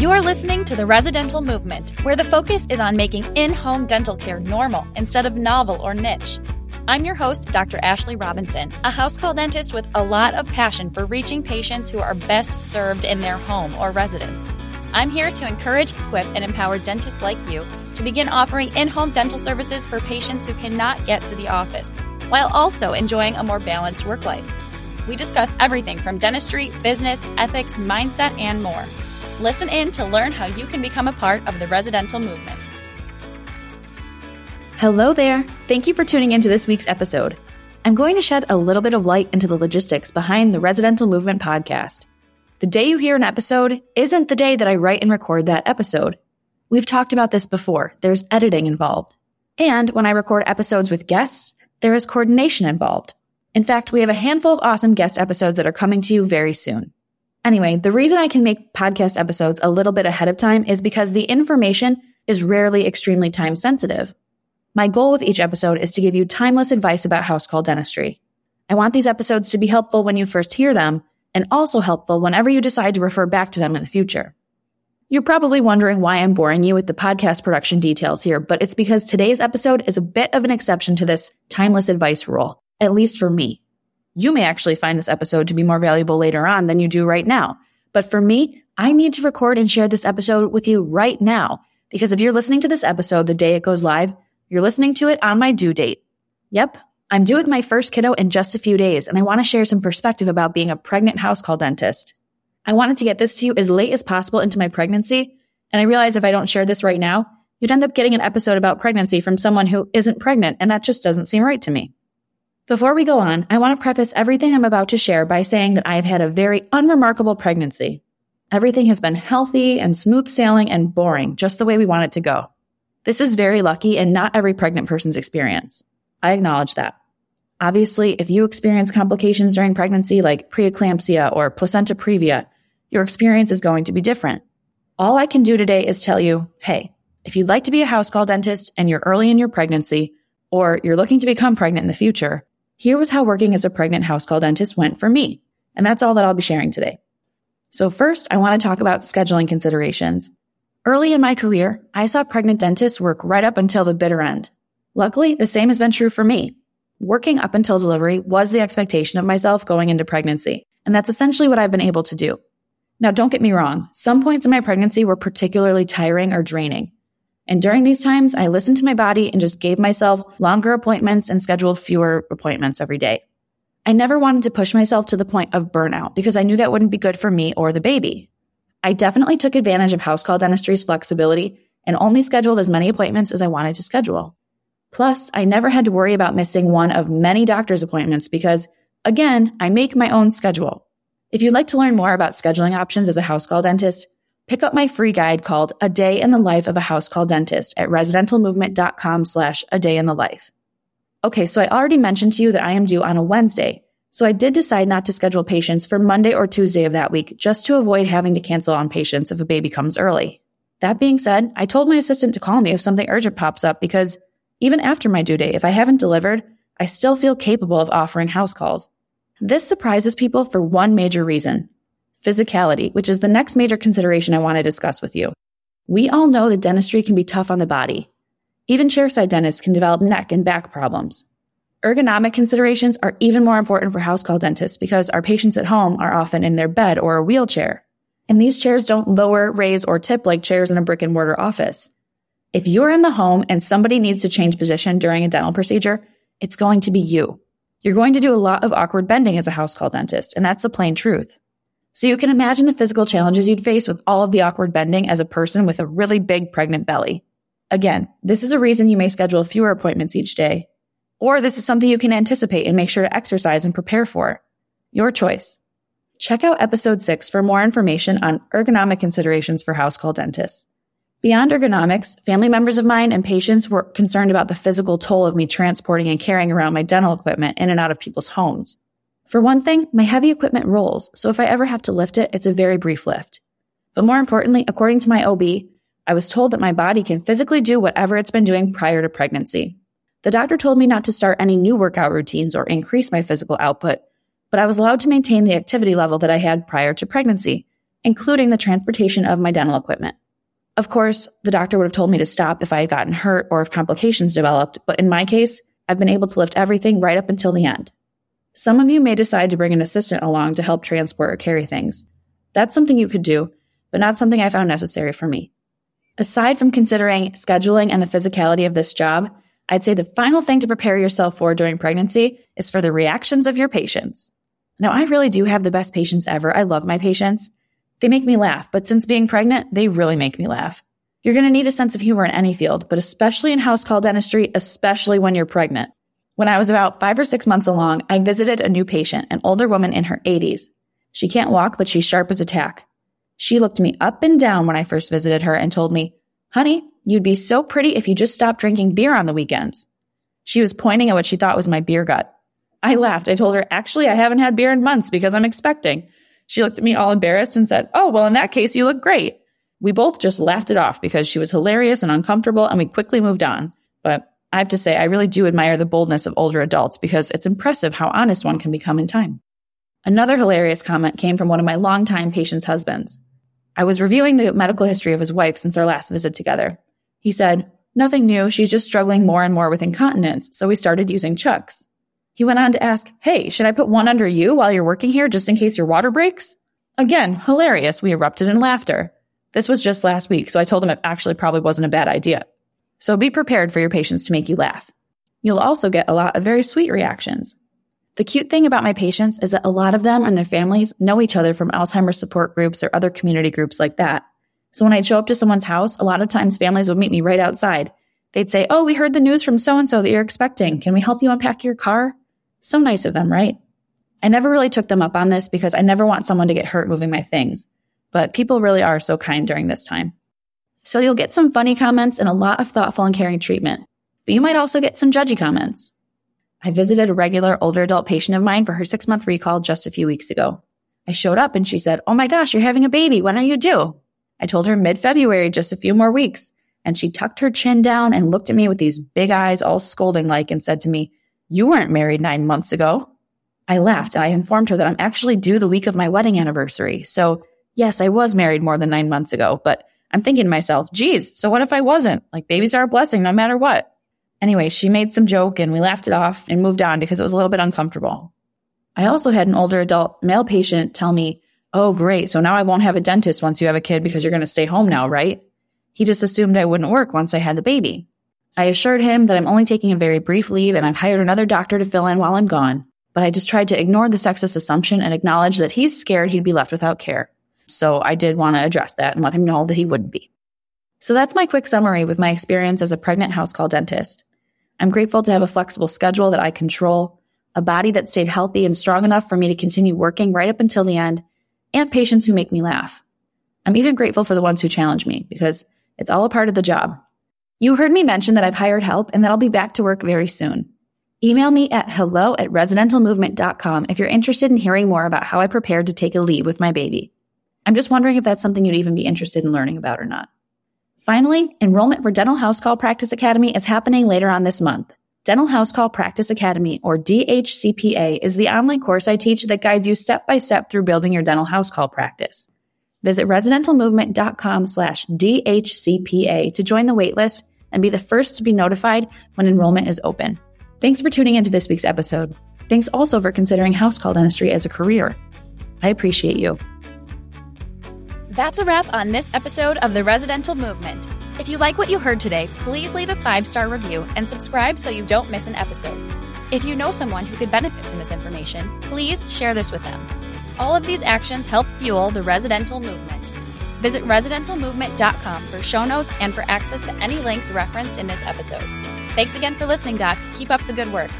You're listening to the Residential Movement, where the focus is on making in home dental care normal instead of novel or niche. I'm your host, Dr. Ashley Robinson, a house call dentist with a lot of passion for reaching patients who are best served in their home or residence. I'm here to encourage, equip, and empower dentists like you to begin offering in home dental services for patients who cannot get to the office, while also enjoying a more balanced work life. We discuss everything from dentistry, business, ethics, mindset, and more. Listen in to learn how you can become a part of the residential movement. Hello there. Thank you for tuning into this week's episode. I'm going to shed a little bit of light into the logistics behind the Residential Movement podcast. The day you hear an episode isn't the day that I write and record that episode. We've talked about this before. There's editing involved. And when I record episodes with guests, there is coordination involved. In fact, we have a handful of awesome guest episodes that are coming to you very soon. Anyway, the reason I can make podcast episodes a little bit ahead of time is because the information is rarely extremely time sensitive. My goal with each episode is to give you timeless advice about house call dentistry. I want these episodes to be helpful when you first hear them and also helpful whenever you decide to refer back to them in the future. You're probably wondering why I'm boring you with the podcast production details here, but it's because today's episode is a bit of an exception to this timeless advice rule, at least for me. You may actually find this episode to be more valuable later on than you do right now. But for me, I need to record and share this episode with you right now because if you're listening to this episode the day it goes live, you're listening to it on my due date. Yep, I'm due with my first kiddo in just a few days, and I want to share some perspective about being a pregnant house call dentist. I wanted to get this to you as late as possible into my pregnancy. And I realize if I don't share this right now, you'd end up getting an episode about pregnancy from someone who isn't pregnant. And that just doesn't seem right to me. Before we go on, I want to preface everything I'm about to share by saying that I have had a very unremarkable pregnancy. Everything has been healthy and smooth sailing and boring, just the way we want it to go. This is very lucky and not every pregnant person's experience. I acknowledge that. Obviously, if you experience complications during pregnancy like preeclampsia or placenta previa, your experience is going to be different. All I can do today is tell you, hey, if you'd like to be a house call dentist and you're early in your pregnancy, or you're looking to become pregnant in the future, here was how working as a pregnant house call dentist went for me. And that's all that I'll be sharing today. So first, I want to talk about scheduling considerations. Early in my career, I saw pregnant dentists work right up until the bitter end. Luckily, the same has been true for me. Working up until delivery was the expectation of myself going into pregnancy, and that's essentially what I've been able to do. Now, don't get me wrong. Some points in my pregnancy were particularly tiring or draining. And during these times, I listened to my body and just gave myself longer appointments and scheduled fewer appointments every day. I never wanted to push myself to the point of burnout because I knew that wouldn't be good for me or the baby. I definitely took advantage of house call dentistry's flexibility and only scheduled as many appointments as I wanted to schedule. Plus, I never had to worry about missing one of many doctor's appointments because, again, I make my own schedule. If you'd like to learn more about scheduling options as a house call dentist, pick up my free guide called A Day in the Life of a House Call Dentist at residentialmovement.com slash a day in the life. Okay, so I already mentioned to you that I am due on a Wednesday, so I did decide not to schedule patients for Monday or Tuesday of that week just to avoid having to cancel on patients if a baby comes early. That being said, I told my assistant to call me if something urgent pops up because even after my due date, if I haven't delivered, I still feel capable of offering house calls. This surprises people for one major reason physicality, which is the next major consideration I want to discuss with you. We all know that dentistry can be tough on the body. Even chairside dentists can develop neck and back problems. Ergonomic considerations are even more important for house call dentists because our patients at home are often in their bed or a wheelchair. And these chairs don't lower, raise, or tip like chairs in a brick and mortar office. If you're in the home and somebody needs to change position during a dental procedure, it's going to be you. You're going to do a lot of awkward bending as a house call dentist, and that's the plain truth. So you can imagine the physical challenges you'd face with all of the awkward bending as a person with a really big pregnant belly. Again, this is a reason you may schedule fewer appointments each day. Or this is something you can anticipate and make sure to exercise and prepare for. Your choice. Check out episode six for more information on ergonomic considerations for house call dentists. Beyond ergonomics, family members of mine and patients were concerned about the physical toll of me transporting and carrying around my dental equipment in and out of people's homes. For one thing, my heavy equipment rolls, so if I ever have to lift it, it's a very brief lift. But more importantly, according to my OB, I was told that my body can physically do whatever it's been doing prior to pregnancy. The doctor told me not to start any new workout routines or increase my physical output, but I was allowed to maintain the activity level that I had prior to pregnancy, including the transportation of my dental equipment. Of course, the doctor would have told me to stop if I had gotten hurt or if complications developed, but in my case, I've been able to lift everything right up until the end. Some of you may decide to bring an assistant along to help transport or carry things. That's something you could do, but not something I found necessary for me. Aside from considering scheduling and the physicality of this job, I'd say the final thing to prepare yourself for during pregnancy is for the reactions of your patients. Now, I really do have the best patients ever. I love my patients. They make me laugh, but since being pregnant, they really make me laugh. You're going to need a sense of humor in any field, but especially in house call dentistry, especially when you're pregnant. When I was about five or six months along, I visited a new patient, an older woman in her 80s. She can't walk, but she's sharp as a tack. She looked me up and down when I first visited her and told me, honey, you'd be so pretty if you just stopped drinking beer on the weekends. She was pointing at what she thought was my beer gut. I laughed. I told her, actually, I haven't had beer in months because I'm expecting. She looked at me all embarrassed and said, Oh, well, in that case, you look great. We both just laughed it off because she was hilarious and uncomfortable and we quickly moved on. But I have to say, I really do admire the boldness of older adults because it's impressive how honest one can become in time. Another hilarious comment came from one of my longtime patients' husbands. I was reviewing the medical history of his wife since our last visit together. He said, Nothing new. She's just struggling more and more with incontinence, so we started using chucks. He went on to ask, Hey, should I put one under you while you're working here just in case your water breaks? Again, hilarious. We erupted in laughter. This was just last week, so I told him it actually probably wasn't a bad idea. So be prepared for your patients to make you laugh. You'll also get a lot of very sweet reactions. The cute thing about my patients is that a lot of them and their families know each other from Alzheimer's support groups or other community groups like that. So when I'd show up to someone's house, a lot of times families would meet me right outside. They'd say, Oh, we heard the news from so and so that you're expecting. Can we help you unpack your car? So nice of them, right? I never really took them up on this because I never want someone to get hurt moving my things. But people really are so kind during this time. So you'll get some funny comments and a lot of thoughtful and caring treatment. But you might also get some judgy comments. I visited a regular older adult patient of mine for her six month recall just a few weeks ago. I showed up and she said, Oh my gosh, you're having a baby. When are you due? I told her mid February, just a few more weeks. And she tucked her chin down and looked at me with these big eyes, all scolding like, and said to me, You weren't married nine months ago. I laughed. I informed her that I'm actually due the week of my wedding anniversary. So, yes, I was married more than nine months ago, but I'm thinking to myself, geez, so what if I wasn't? Like, babies are a blessing no matter what. Anyway, she made some joke and we laughed it off and moved on because it was a little bit uncomfortable. I also had an older adult male patient tell me, Oh, great. So now I won't have a dentist once you have a kid because you're going to stay home now, right? He just assumed I wouldn't work once I had the baby. I assured him that I'm only taking a very brief leave and I've hired another doctor to fill in while I'm gone. But I just tried to ignore the sexist assumption and acknowledge that he's scared he'd be left without care. So I did want to address that and let him know that he wouldn't be. So that's my quick summary with my experience as a pregnant house call dentist. I'm grateful to have a flexible schedule that I control, a body that stayed healthy and strong enough for me to continue working right up until the end, and patients who make me laugh. I'm even grateful for the ones who challenge me because it's all a part of the job. You heard me mention that I've hired help and that I'll be back to work very soon. Email me at hello at residentialmovement.com if you're interested in hearing more about how I prepared to take a leave with my baby. I'm just wondering if that's something you'd even be interested in learning about or not. Finally, enrollment for Dental House Call Practice Academy is happening later on this month. Dental House Call Practice Academy, or DHCPA, is the online course I teach that guides you step by step through building your dental house call practice. Visit residentialmovement.com slash DHCPA to join the waitlist and be the first to be notified when enrollment is open. Thanks for tuning into this week's episode. Thanks also for considering house call dentistry as a career. I appreciate you. That's a wrap on this episode of The Residential Movement. If you like what you heard today, please leave a five star review and subscribe so you don't miss an episode. If you know someone who could benefit from this information, please share this with them. All of these actions help fuel the residential movement. Visit residentialmovement.com for show notes and for access to any links referenced in this episode. Thanks again for listening, Doc. Keep up the good work.